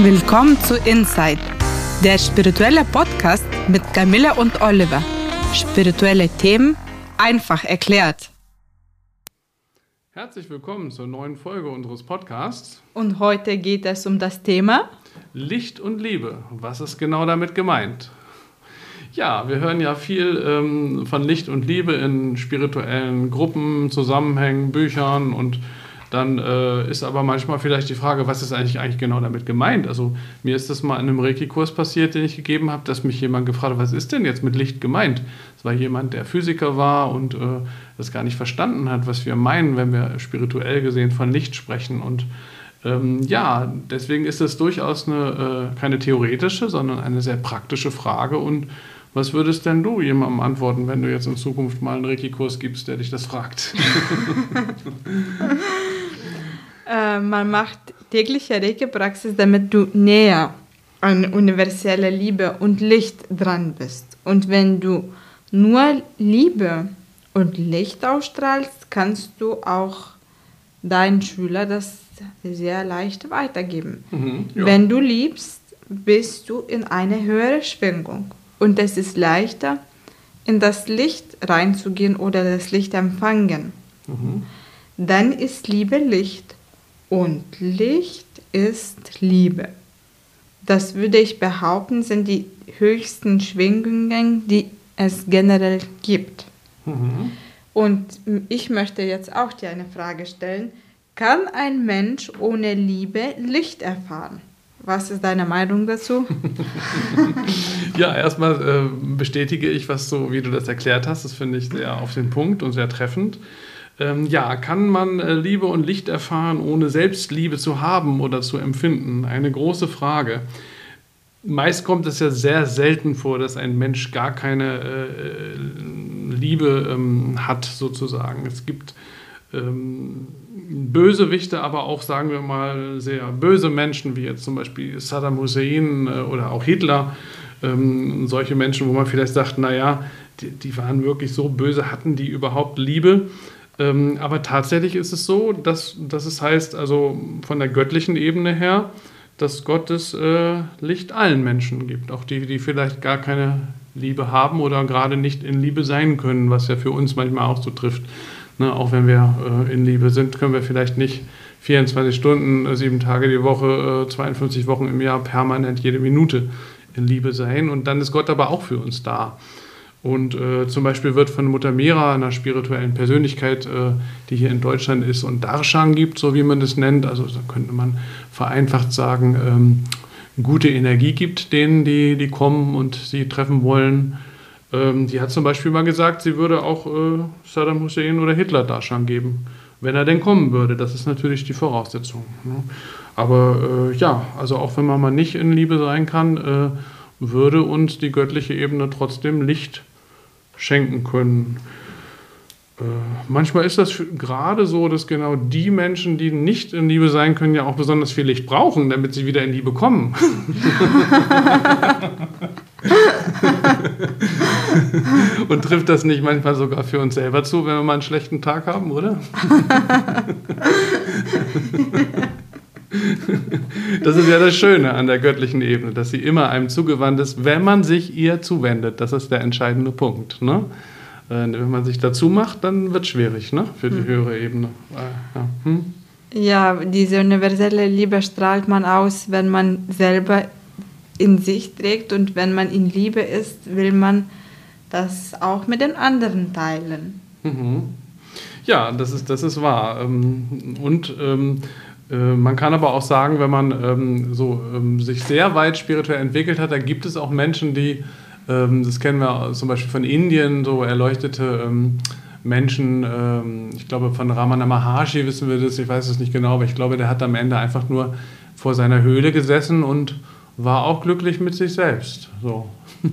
Willkommen zu Inside, der spirituelle Podcast mit Camilla und Oliver. Spirituelle Themen einfach erklärt. Herzlich willkommen zur neuen Folge unseres Podcasts. Und heute geht es um das Thema Licht und Liebe. Was ist genau damit gemeint? Ja, wir hören ja viel ähm, von Licht und Liebe in spirituellen Gruppen, Zusammenhängen, Büchern und dann äh, ist aber manchmal vielleicht die Frage, was ist eigentlich, eigentlich genau damit gemeint? Also mir ist das mal in einem Reiki-Kurs passiert, den ich gegeben habe, dass mich jemand gefragt hat, was ist denn jetzt mit Licht gemeint? Es war jemand, der Physiker war und äh, das gar nicht verstanden hat, was wir meinen, wenn wir spirituell gesehen von Licht sprechen. Und ähm, ja, deswegen ist es durchaus eine, äh, keine theoretische, sondern eine sehr praktische Frage. Und was würdest denn du jemandem antworten, wenn du jetzt in Zukunft mal einen Reiki-Kurs gibst, der dich das fragt? äh, man macht tägliche Reiki-Praxis, damit du näher an universeller Liebe und Licht dran bist. Und wenn du nur Liebe und Licht ausstrahlst, kannst du auch deinen Schüler das sehr leicht weitergeben. Mhm, ja. Wenn du liebst, bist du in eine höhere Schwingung und es ist leichter, in das Licht reinzugehen oder das Licht empfangen. Mhm. Dann ist Liebe Licht und Licht ist Liebe. Das würde ich behaupten, sind die höchsten Schwingungen, die es generell gibt. Mhm. Und ich möchte jetzt auch dir eine Frage stellen. Kann ein Mensch ohne Liebe Licht erfahren? Was ist deine Meinung dazu? ja, erstmal äh, bestätige ich, was so, wie du das erklärt hast. Das finde ich sehr auf den Punkt und sehr treffend. Ähm, ja, kann man äh, Liebe und Licht erfahren, ohne selbst Liebe zu haben oder zu empfinden? Eine große Frage. Meist kommt es ja sehr selten vor, dass ein Mensch gar keine äh, Liebe ähm, hat, sozusagen. Es gibt ähm, Bösewichte, aber auch, sagen wir mal, sehr böse Menschen, wie jetzt zum Beispiel Saddam Hussein äh, oder auch Hitler. Ähm, solche Menschen, wo man vielleicht sagt, naja, die, die waren wirklich so böse, hatten die überhaupt Liebe? Ähm, aber tatsächlich ist es so, dass, dass es heißt, also von der göttlichen Ebene her, dass Gott das äh, Licht allen Menschen gibt, auch die, die vielleicht gar keine Liebe haben oder gerade nicht in Liebe sein können, was ja für uns manchmal auch so trifft. Ne, auch wenn wir äh, in Liebe sind, können wir vielleicht nicht 24 Stunden, äh, sieben Tage die Woche, äh, 52 Wochen im Jahr permanent jede Minute in Liebe sein. Und dann ist Gott aber auch für uns da. Und äh, zum Beispiel wird von Mutter Mira, einer spirituellen Persönlichkeit, äh, die hier in Deutschland ist und Darshan gibt, so wie man das nennt, also da könnte man vereinfacht sagen, ähm, gute Energie gibt denen, die, die kommen und sie treffen wollen. Ähm, die hat zum Beispiel mal gesagt, sie würde auch äh, Saddam Hussein oder Hitler Darschan geben, wenn er denn kommen würde. Das ist natürlich die Voraussetzung. Ne? Aber äh, ja, also auch wenn man mal nicht in Liebe sein kann, äh, würde uns die göttliche Ebene trotzdem Licht schenken können. Äh, manchmal ist das gerade so, dass genau die Menschen, die nicht in Liebe sein können, ja auch besonders viel Licht brauchen, damit sie wieder in Liebe kommen. Und trifft das nicht manchmal sogar für uns selber zu, wenn wir mal einen schlechten Tag haben, oder? Das ist ja das Schöne an der göttlichen Ebene, dass sie immer einem zugewandt ist, wenn man sich ihr zuwendet. Das ist der entscheidende Punkt. Ne? Äh, wenn man sich dazu macht, dann wird es schwierig ne? für die hm. höhere Ebene. Äh, ja. Hm? ja, diese universelle Liebe strahlt man aus, wenn man selber in sich trägt und wenn man in Liebe ist, will man das auch mit den anderen teilen. Mhm. Ja, das ist, das ist wahr. Ähm, und ähm, äh, man kann aber auch sagen, wenn man ähm, so ähm, sich sehr weit spirituell entwickelt hat, da gibt es auch Menschen, die, ähm, das kennen wir zum Beispiel von Indien, so erleuchtete ähm, Menschen, ähm, ich glaube von Ramana Maharshi wissen wir das, ich weiß es nicht genau, aber ich glaube, der hat am Ende einfach nur vor seiner Höhle gesessen und war auch glücklich mit sich selbst. So.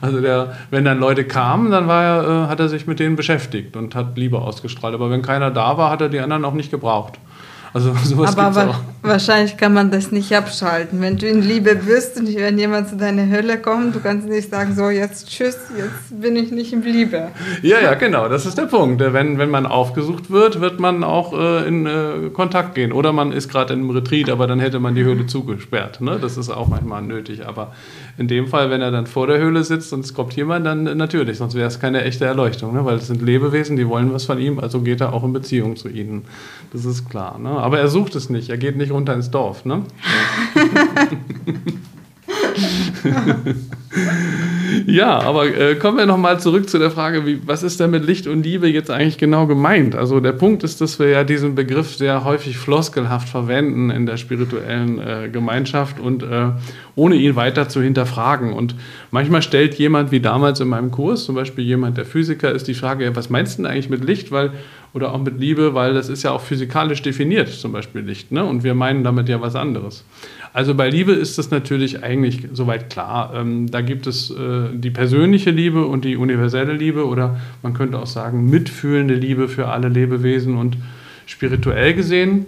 also der, wenn dann Leute kamen, dann er, äh, hat er sich mit denen beschäftigt und hat Liebe ausgestrahlt. Aber wenn keiner da war, hat er die anderen auch nicht gebraucht. Also sowas Aber wa auch. wahrscheinlich kann man das nicht abschalten. Wenn du in Liebe bist und wenn jemand zu deiner Hölle kommt, du kannst nicht sagen, so jetzt tschüss, jetzt bin ich nicht in Liebe. Ja, ja, genau, das ist der Punkt. Wenn, wenn man aufgesucht wird, wird man auch äh, in äh, Kontakt gehen. Oder man ist gerade in einem Retreat, aber dann hätte man die Höhle zugesperrt. Ne? Das ist auch manchmal nötig. Aber in dem Fall, wenn er dann vor der Höhle sitzt und es kommt jemand, dann äh, natürlich, sonst wäre es keine echte Erleuchtung. Ne? Weil es sind Lebewesen, die wollen was von ihm, also geht er auch in Beziehung zu ihnen. Das ist klar. Ne? Aber er sucht es nicht, er geht nicht runter ins Dorf. Ne? ja, aber äh, kommen wir nochmal zurück zu der Frage, wie, was ist denn mit Licht und Liebe jetzt eigentlich genau gemeint? Also der Punkt ist, dass wir ja diesen Begriff sehr häufig floskelhaft verwenden in der spirituellen äh, Gemeinschaft und äh, ohne ihn weiter zu hinterfragen. Und manchmal stellt jemand, wie damals in meinem Kurs, zum Beispiel jemand, der Physiker ist, die Frage, ja, was meinst du denn eigentlich mit Licht? Weil oder auch mit Liebe, weil das ist ja auch physikalisch definiert, zum Beispiel Licht. Ne? Und wir meinen damit ja was anderes. Also bei Liebe ist das natürlich eigentlich soweit klar. Ähm, da gibt es äh, die persönliche Liebe und die universelle Liebe oder man könnte auch sagen mitfühlende Liebe für alle Lebewesen. Und spirituell gesehen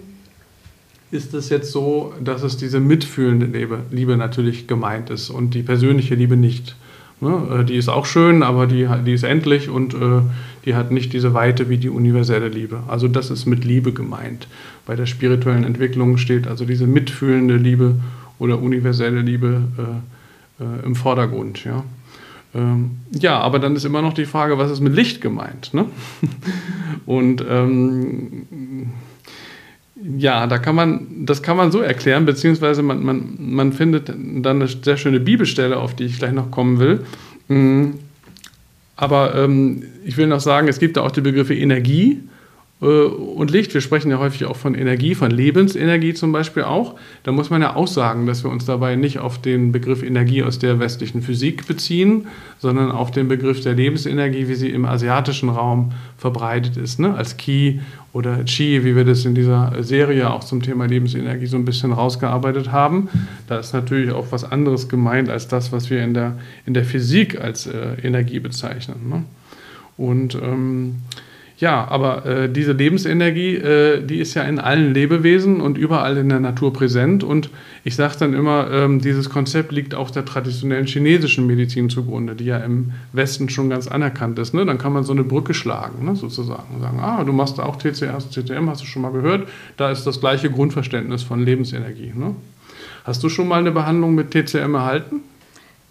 ist es jetzt so, dass es diese mitfühlende Liebe, Liebe natürlich gemeint ist und die persönliche Liebe nicht. Ne? Äh, die ist auch schön, aber die, die ist endlich und äh, die hat nicht diese Weite wie die universelle Liebe. Also das ist mit Liebe gemeint. Bei der spirituellen Entwicklung steht also diese mitfühlende Liebe oder universelle Liebe äh, äh, im Vordergrund. Ja? Ähm, ja, aber dann ist immer noch die Frage, was ist mit Licht gemeint? Ne? Und ähm, ja, da kann man, das kann man so erklären, beziehungsweise man, man, man findet dann eine sehr schöne Bibelstelle, auf die ich gleich noch kommen will. Mm, aber ähm, ich will noch sagen, es gibt da auch die Begriffe Energie und Licht. Wir sprechen ja häufig auch von Energie, von Lebensenergie zum Beispiel auch. Da muss man ja auch sagen, dass wir uns dabei nicht auf den Begriff Energie aus der westlichen Physik beziehen, sondern auf den Begriff der Lebensenergie, wie sie im asiatischen Raum verbreitet ist, ne? als Ki oder Chi, wie wir das in dieser Serie auch zum Thema Lebensenergie so ein bisschen rausgearbeitet haben. Da ist natürlich auch was anderes gemeint als das, was wir in der, in der Physik als äh, Energie bezeichnen. Ne? Und ähm, ja, aber äh, diese Lebensenergie, äh, die ist ja in allen Lebewesen und überall in der Natur präsent. Und ich sage dann immer, ähm, dieses Konzept liegt auch der traditionellen chinesischen Medizin zugrunde, die ja im Westen schon ganz anerkannt ist. Ne? Dann kann man so eine Brücke schlagen, ne? sozusagen. Und sagen, ah, du machst auch TCR, CTM, hast du schon mal gehört. Da ist das gleiche Grundverständnis von Lebensenergie. Ne? Hast du schon mal eine Behandlung mit TCM erhalten?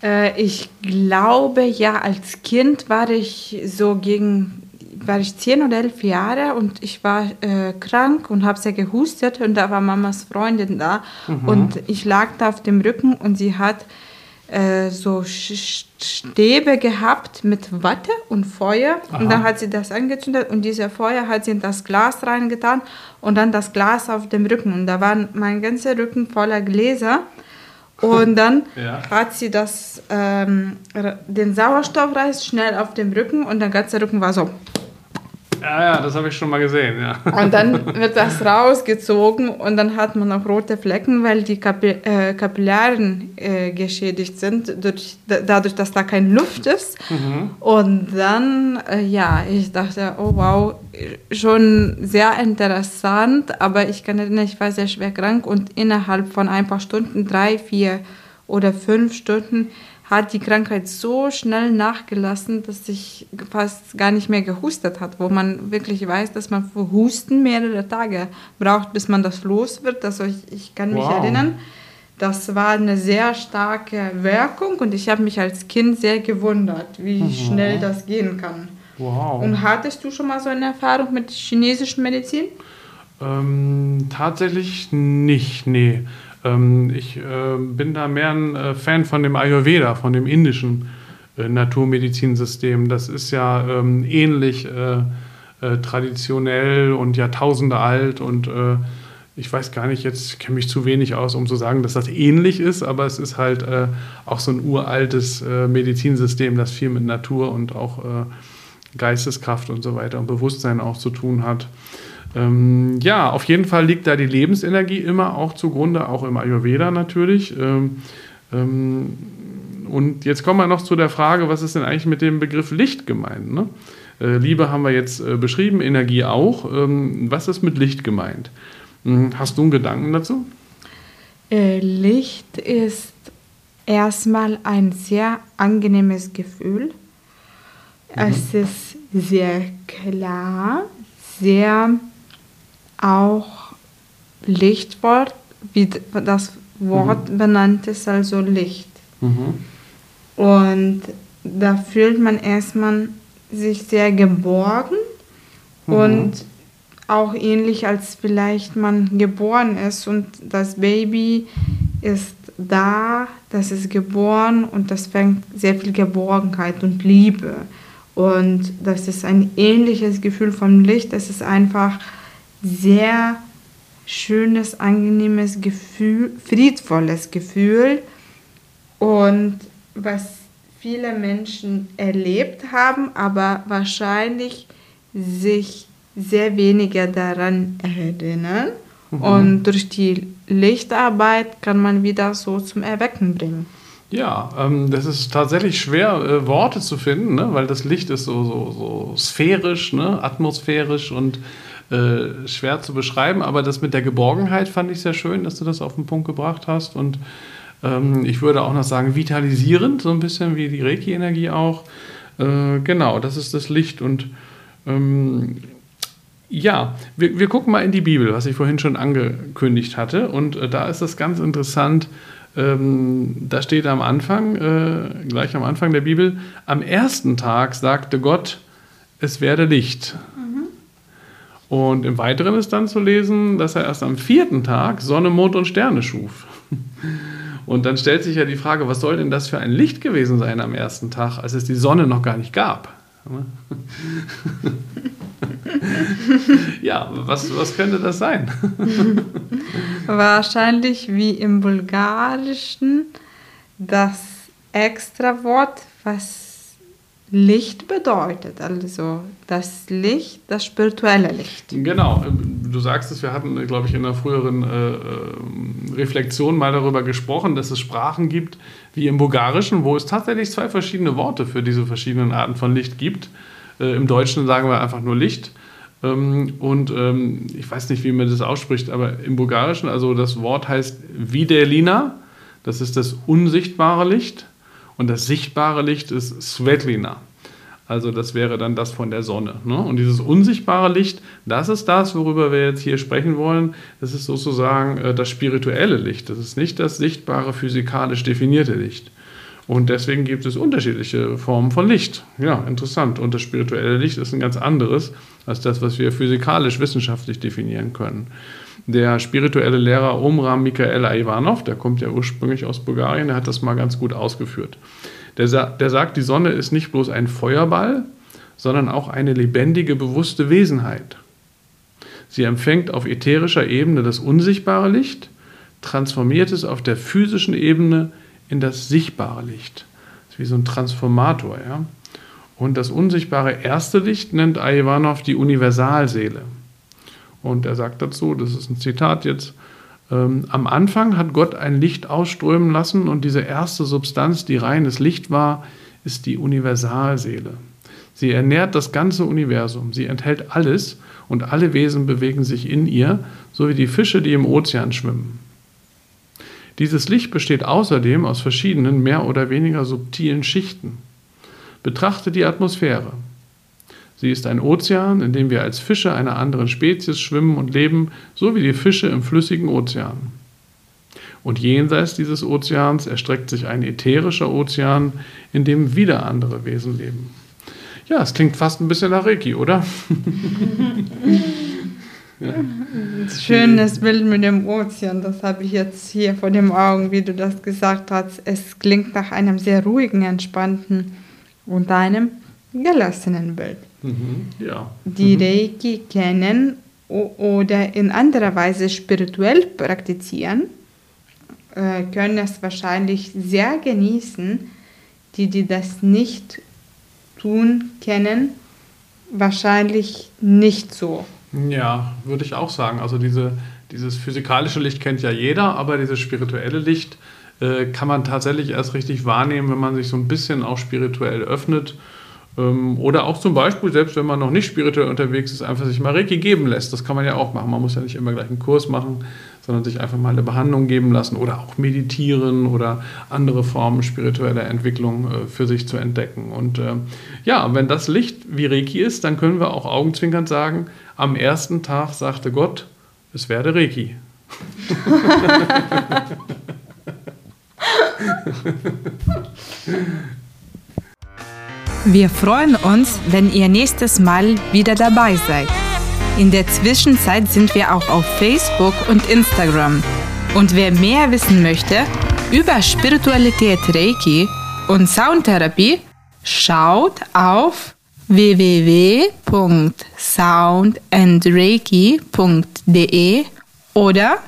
Äh, ich glaube, ja, als Kind war ich so gegen war ich zehn oder elf Jahre und ich war äh, krank und habe sehr gehustet und da war Mamas Freundin da mhm. und ich lag da auf dem Rücken und sie hat äh, so Stäbe gehabt mit Watte und Feuer Aha. und dann hat sie das angezündet und diese Feuer hat sie in das Glas reingetan und dann das Glas auf dem Rücken und da war mein ganzer Rücken voller Gläser und dann ja. hat sie das, ähm, den Sauerstoffreis schnell auf dem Rücken und der ganze Rücken war so ja, ja, das habe ich schon mal gesehen, ja. Und dann wird das rausgezogen und dann hat man auch rote Flecken, weil die Kapil äh, Kapillaren äh, geschädigt sind, durch, dadurch, dass da keine Luft ist. Mhm. Und dann, äh, ja, ich dachte, oh wow, schon sehr interessant, aber ich kann erinnern, ich war sehr schwer krank und innerhalb von ein paar Stunden, drei, vier oder fünf Stunden, hat die Krankheit so schnell nachgelassen, dass ich fast gar nicht mehr gehustet hat, wo man wirklich weiß, dass man für Husten mehrere Tage braucht, bis man das los wird. Also ich, ich kann mich wow. erinnern, das war eine sehr starke Wirkung und ich habe mich als Kind sehr gewundert, wie mhm. schnell das gehen kann. Wow. Und hattest du schon mal so eine Erfahrung mit chinesischen Medizin? Ähm, tatsächlich nicht, nee. Ähm, ich äh, bin da mehr ein äh, Fan von dem Ayurveda, von dem indischen äh, Naturmedizinsystem. Das ist ja ähm, ähnlich äh, äh, traditionell und Jahrtausende alt und äh, ich weiß gar nicht, jetzt kenne mich zu wenig aus, um zu sagen, dass das ähnlich ist, aber es ist halt auch so ein uraltes Medizinsystem, das viel mit Natur und auch Geisteskraft und so weiter und Bewusstsein auch zu tun hat. Ähm, ja, auf jeden Fall liegt da die Lebensenergie immer auch zugrunde, auch im Ayurveda natürlich. Ähm, ähm, und jetzt kommen wir noch zu der Frage, was ist denn eigentlich mit dem Begriff Licht gemeint? Ne? Äh, Liebe haben wir jetzt äh, beschrieben, Energie auch. Ähm, was ist mit Licht gemeint? Hm, hast du einen Gedanken dazu? Äh, Licht ist erstmal ein sehr angenehmes Gefühl. Mhm. Es ist sehr klar, sehr auch Lichtwort, wie das Wort mhm. benannt ist, also Licht. Mhm. Und da fühlt man erstmal sich sehr geborgen mhm. und auch ähnlich als vielleicht man geboren ist und das Baby ist da, das ist geboren und das fängt sehr viel Geborgenheit und Liebe. Und das ist ein ähnliches Gefühl vom Licht. Es ist einfach sehr schönes, angenehmes Gefühl, friedvolles Gefühl. Und was viele Menschen erlebt haben, aber wahrscheinlich sich sehr weniger daran erinnern. Mhm. Und durch die Lichtarbeit kann man wieder so zum Erwecken bringen. Ja, ähm, das ist tatsächlich schwer, äh, Worte zu finden, ne? weil das Licht ist so, so, so sphärisch, ne? atmosphärisch und äh, schwer zu beschreiben. Aber das mit der Geborgenheit fand ich sehr schön, dass du das auf den Punkt gebracht hast. Und ähm, ich würde auch noch sagen, vitalisierend, so ein bisschen wie die Reiki-Energie auch. Äh, genau, das ist das Licht. Und ähm, ja, wir, wir gucken mal in die Bibel, was ich vorhin schon angekündigt hatte. Und äh, da ist das ganz interessant. Ähm, da steht am Anfang, äh, gleich am Anfang der Bibel, am ersten Tag sagte Gott, es werde Licht. Und im Weiteren ist dann zu lesen, dass er erst am vierten Tag Sonne, Mond und Sterne schuf. Und dann stellt sich ja die Frage, was soll denn das für ein Licht gewesen sein am ersten Tag, als es die Sonne noch gar nicht gab? ja, was, was könnte das sein? Wahrscheinlich wie im Bulgarischen das extra Wort, was Licht bedeutet. Also das Licht, das spirituelle Licht. Genau, du sagst es, wir hatten, glaube ich, in einer früheren äh, äh, Reflexion mal darüber gesprochen, dass es Sprachen gibt, wie im Bulgarischen, wo es tatsächlich zwei verschiedene Worte für diese verschiedenen Arten von Licht gibt. Äh, Im Deutschen sagen wir einfach nur Licht. Ähm, und ähm, ich weiß nicht, wie man das ausspricht, aber im Bulgarischen, also das Wort heißt Videlina, das ist das unsichtbare Licht. Und das sichtbare Licht ist Svetlina. Also das wäre dann das von der Sonne. Ne? Und dieses unsichtbare Licht, das ist das, worüber wir jetzt hier sprechen wollen. Das ist sozusagen äh, das spirituelle Licht. Das ist nicht das sichtbare, physikalisch definierte Licht. Und deswegen gibt es unterschiedliche Formen von Licht. Ja, interessant. Und das spirituelle Licht ist ein ganz anderes als das, was wir physikalisch, wissenschaftlich definieren können. Der spirituelle Lehrer Omram Mikhail Ivanov, der kommt ja ursprünglich aus Bulgarien, der hat das mal ganz gut ausgeführt. Der, der sagt, die Sonne ist nicht bloß ein Feuerball, sondern auch eine lebendige, bewusste Wesenheit. Sie empfängt auf ätherischer Ebene das unsichtbare Licht, transformiert es auf der physischen Ebene in das sichtbare Licht. Das ist wie so ein Transformator. Ja? Und das unsichtbare erste Licht nennt Ivanov die Universalseele. Und er sagt dazu, das ist ein Zitat jetzt, ähm, am Anfang hat Gott ein Licht ausströmen lassen und diese erste Substanz, die reines Licht war, ist die Universalseele. Sie ernährt das ganze Universum, sie enthält alles und alle Wesen bewegen sich in ihr, so wie die Fische, die im Ozean schwimmen. Dieses Licht besteht außerdem aus verschiedenen, mehr oder weniger subtilen Schichten. Betrachte die Atmosphäre. Sie ist ein Ozean, in dem wir als Fische einer anderen Spezies schwimmen und leben, so wie die Fische im flüssigen Ozean. Und jenseits dieses Ozeans erstreckt sich ein ätherischer Ozean, in dem wieder andere Wesen leben. Ja, es klingt fast ein bisschen nach Reiki, oder? ja. Schönes Bild mit dem Ozean, das habe ich jetzt hier vor den Augen, wie du das gesagt hast. Es klingt nach einem sehr ruhigen, entspannten und einem gelassenen Bild. Mhm, ja. Die mhm. Reiki kennen oder in anderer Weise spirituell praktizieren, äh, können es wahrscheinlich sehr genießen. Die, die das nicht tun, kennen wahrscheinlich nicht so. Ja, würde ich auch sagen. Also diese, dieses physikalische Licht kennt ja jeder, aber dieses spirituelle Licht äh, kann man tatsächlich erst richtig wahrnehmen, wenn man sich so ein bisschen auch spirituell öffnet Ähm, oder auch zum Beispiel, selbst wenn man noch nicht spirituell unterwegs ist, einfach sich mal Reiki geben lässt. Das kann man ja auch machen. Man muss ja nicht immer gleich einen Kurs machen, sondern sich einfach mal eine Behandlung geben lassen oder auch meditieren oder andere Formen spiritueller Entwicklung äh, für sich zu entdecken. Und äh, ja, wenn das Licht wie Reiki ist, dann können wir auch augenzwinkernd sagen, am ersten Tag sagte Gott, es werde Reiki. Wir freuen uns, wenn ihr nächstes Mal wieder dabei seid. In der Zwischenzeit sind wir auch auf Facebook und Instagram. Und wer mehr wissen möchte über Spiritualität Reiki und Soundtherapie, schaut auf www.soundandreiki.de oder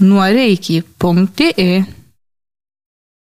nuo reiki punkt e